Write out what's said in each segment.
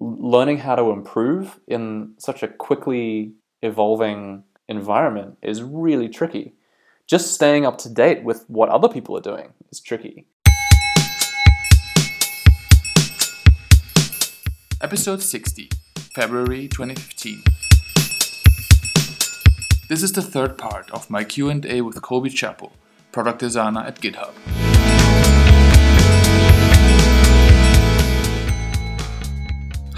learning how to improve in such a quickly evolving environment is really tricky. Just staying up to date with what other people are doing is tricky. Episode 60, February 2015. This is the third part of my Q&A with Coby Chapple, product designer at GitHub.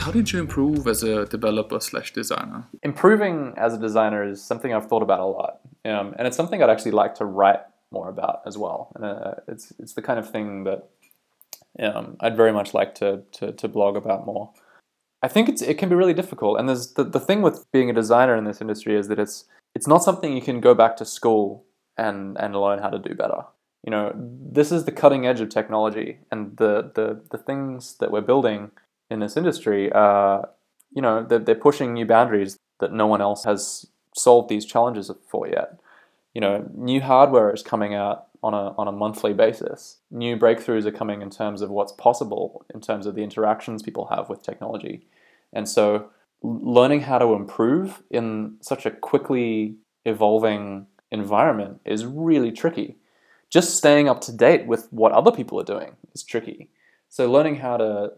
How did you improve as a developer slash designer? Improving as a designer is something I've thought about a lot, um, and it's something I'd actually like to write more about as well. And uh, it's it's the kind of thing that um, I'd very much like to, to to blog about more. I think it's it can be really difficult, and there's the, the thing with being a designer in this industry is that it's it's not something you can go back to school and and learn how to do better. You know, this is the cutting edge of technology, and the the the things that we're building in this industry are, you know, they're, they're pushing new boundaries that no one else has solved these challenges for yet. You know, new hardware is coming out on a, on a monthly basis. New breakthroughs are coming in terms of what's possible, in terms of the interactions people have with technology. And so, learning how to improve in such a quickly evolving environment is really tricky. Just staying up to date with what other people are doing is tricky. So, learning how to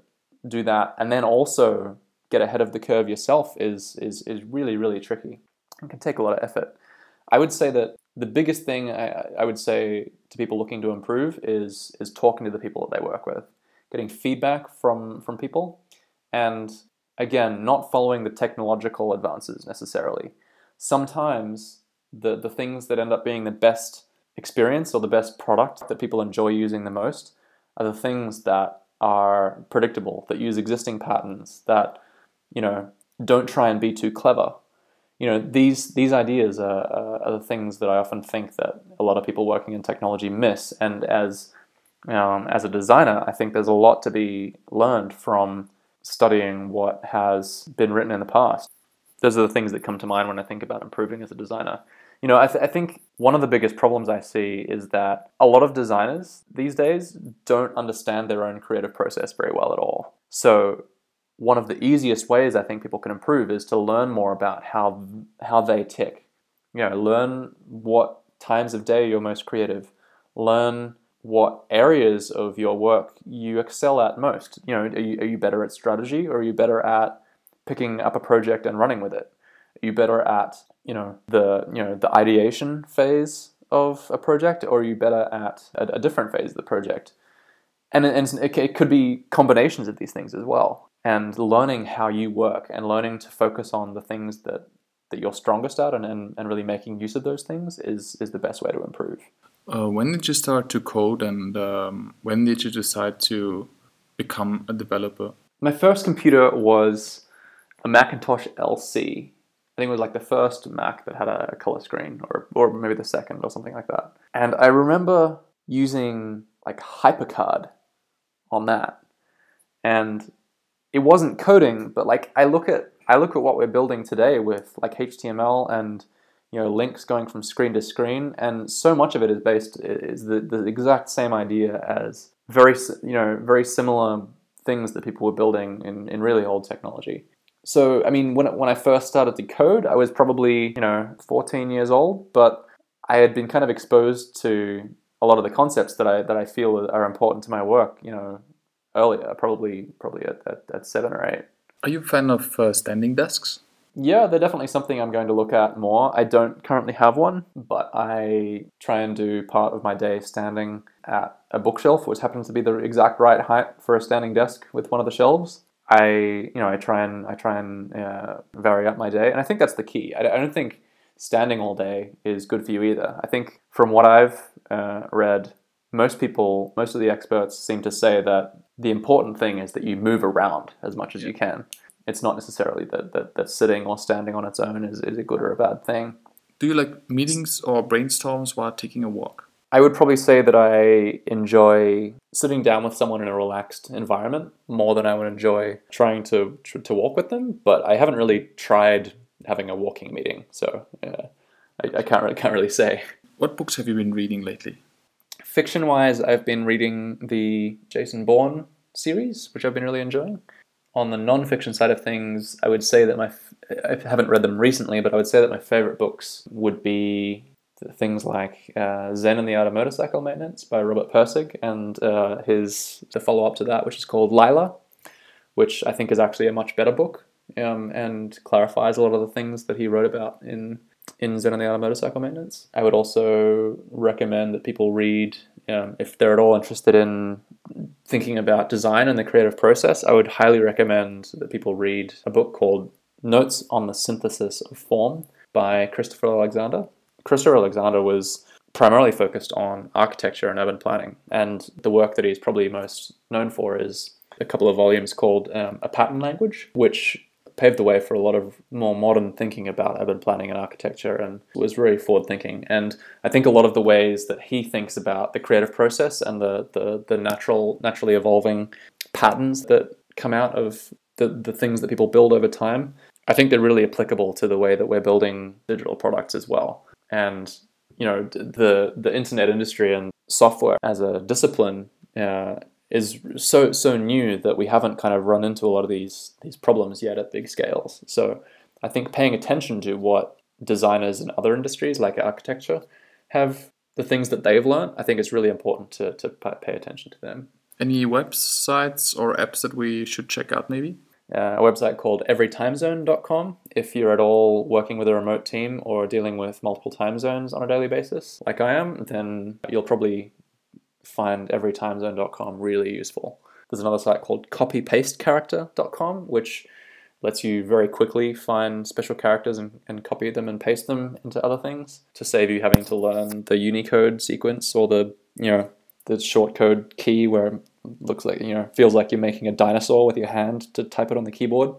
do that and then also get ahead of the curve yourself is is is really really tricky. It can take a lot of effort. I would say that the biggest thing I, I would say to people looking to improve is is talking to the people that they work with, getting feedback from from people, and again, not following the technological advances necessarily. Sometimes the the things that end up being the best experience or the best product that people enjoy using the most are the things that are predictable, that use existing patterns, that you know don't try and be too clever. You know these these ideas are, are, the things that I often think that a lot of people working in technology miss. And as um, as a designer, I think there's a lot to be learned from studying what has been written in the past. Those are the things that come to mind when I think about improving as a designer you know, I, th- I think one of the biggest problems I see is that a lot of designers these days don't understand their own creative process very well at all. So one of the easiest ways I think people can improve is to learn more about how how they tick. You know, learn what times of day you're most creative. Learn what areas of your work you excel at most. You know, are you, are you better at strategy or are you better at picking up a project and running with it? Are you better at you know the you know the ideation phase of a project, or are you better at a, a different phase of the project? And, and it, it could be combinations of these things as well. And learning how you work and learning to focus on the things that that you're strongest at and, and, and really making use of those things is is the best way to improve. Uh, when did you start to code and um, when did you decide to become a developer? My first computer was a Macintosh LC I think it was like the first Mac that had a color screen, or or maybe the second, or something like that. And I remember using like HyperCard on that, and it wasn't coding, but like I look at I look at what we're building today with like HTML and you know links going from screen to screen, and so much of it is based is the, the exact same idea as very you know very similar things that people were building in, in really old technology. So, I mean, when, when I first started to code, I was probably, you know, 14 years old, but I had been kind of exposed to a lot of the concepts that I, that I feel are important to my work, you know, earlier, probably, probably at, at, at seven or eight. Are you a fan of uh, standing desks? Yeah, they're definitely something I'm going to look at more. I don't currently have one, but I try and do part of my day standing at a bookshelf, which happens to be the exact right height for a standing desk with one of the shelves. I you know I try and I try and uh, vary up my day, and I think that's the key. I, I, don't think standing all day is good for you either. I think from what I've uh, read, most people, most of the experts seem to say that the important thing is that you move around as much as you can. It's not necessarily that, that, that sitting or standing on its own is, is a good or a bad thing. Do you like meetings or brainstorms while taking a walk? I would probably say that I enjoy sitting down with someone in a relaxed environment more than I would enjoy trying to to walk with them. But I haven't really tried having a walking meeting, so yeah, I, I can't really, can't really say. What books have you been reading lately? Fiction wise, I've been reading the Jason Bourne series, which I've been really enjoying. On the non-fiction side of things, I would say that my I haven't read them recently, but I would say that my favorite books would be things like uh, Zen and the Art of Motorcycle Maintenance by Robert Pirsig, and uh, his the follow up to that, which is called Lila, which I think is actually a much better book um, and clarifies a lot of the things that he wrote about in in Zen and the Art of Motorcycle Maintenance. I would also recommend that people read um, if they're at all interested in thinking about design and the creative process. I would highly recommend that people read a book called Notes on the Synthesis of Form by Christopher Alexander. Christopher Alexander was primarily focused on architecture and urban planning, and the work that he's probably most known for is a couple of volumes called um, A Pattern Language, which paved the way for a lot of more modern thinking about urban planning and architecture and was very forward thinking. And I think a lot of the ways that he thinks about the creative process and the, the, the natural naturally evolving patterns that come out of the, the things that people build over time, I think they're really applicable to the way that we're building digital products as well and you know the the internet industry and software as a discipline uh, is so so new that we haven't kind of run into a lot of these these problems yet at big scales. So I think paying attention to what designers in other industries like architecture have the things that they've learned, I think it's really important to to pay attention to them. Any websites or apps that we should check out, maybe? Uh, a website called everytimezone.com. If you're at all working with a remote team or dealing with multiple time zones on a daily basis, like I am, then you'll probably find everytimezone.com really useful. There's another site called copypastecharacter.com, which lets you very quickly find special characters and, and copy them and paste them into other things to save you having to learn the Unicode sequence or the you know the short code key where looks like you know feels like you're making a dinosaur with your hand to type it on the keyboard.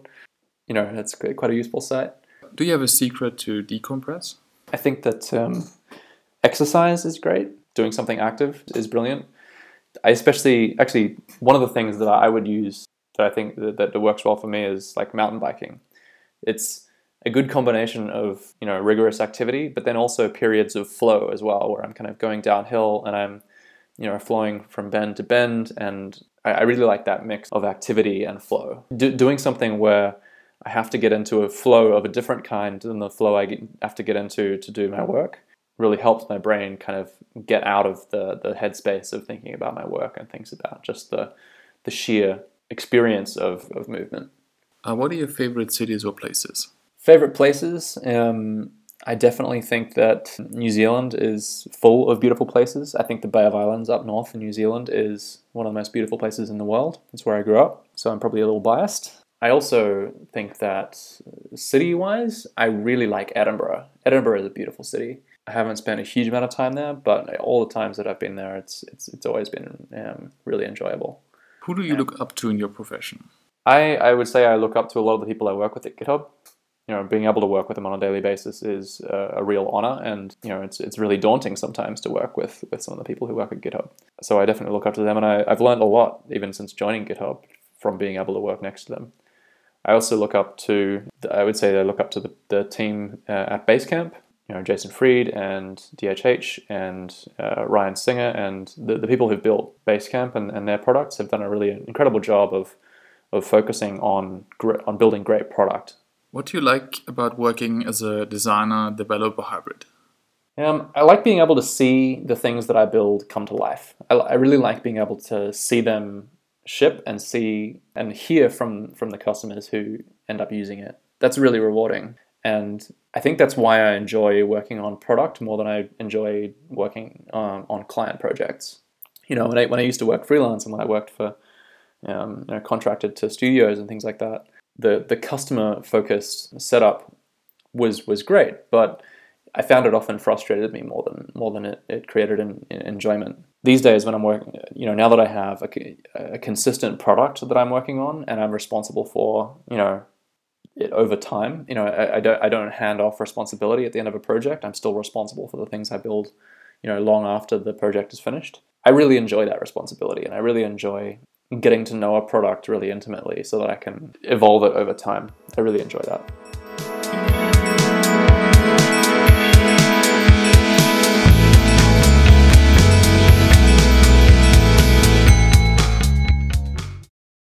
You know, it's quite a useful site. Do you have a secret to decompress? I think that um, exercise is great. Doing something active is brilliant. I especially actually one of the things that I would use that I think that, that works well for me is like mountain biking. It's a good combination of you know rigorous activity, but then also periods of flow as well, where I'm kind of going downhill and I'm you know, flowing from bend to bend. And I, I really like that mix of activity and flow. Do, doing something where I have to get into a flow of a different kind than the flow I have to get into to do my work really helps my brain kind of get out of the, the headspace of thinking about my work and things about just the, the sheer experience of, of movement. Uh, what are your favorite cities or places? Favorite places? Um, I definitely think that New Zealand is full of beautiful places. I think the Bay of Islands up north in New Zealand is one of the most beautiful places in the world. It's where I grew up, so I'm probably a little biased. I also think that city wise, I really like Edinburgh. Edinburgh is a beautiful city. I haven't spent a huge amount of time there, but all the times that I've been there, it's it's it's always been um, really enjoyable. Who do you look up to in your profession? I, I would say I look up to a lot of the people I work with at GitHub you know, being able to work with them on a daily basis is a, a, real honor, and you know, it's it's really daunting sometimes to work with with some of the people who work at GitHub. So I definitely look up to them, and I, I've learned a lot even since joining GitHub from being able to work next to them. I also look up to, I would say, I look up to the, the team uh, at Basecamp. You know, Jason Fried and DHH and uh, Ryan Singer and the, the people who've built Basecamp and, and their products have done a really incredible job of of focusing on on building great product what do you like about working as a designer developer hybrid? Um, I like being able to see the things that I build come to life. I, I, really like being able to see them ship and see and hear from from the customers who end up using it. That's really rewarding, and I think that's why I enjoy working on product more than I enjoy working um, on client projects. You know, when I when I used to work freelance and when I worked for um, you know, contracted to studios and things like that, the the customer focused setup was was great, but I found it often frustrated me more than more than it, it created an enjoyment. These days, when I'm working, you know, now that I have a, a consistent product that I'm working on and I'm responsible for, you know, it over time, you know, I, I don't I don't hand off responsibility at the end of a project. I'm still responsible for the things I build, you know, long after the project is finished. I really enjoy that responsibility, and I really enjoy getting to know a product really intimately so that I can evolve it over time. I really enjoy that.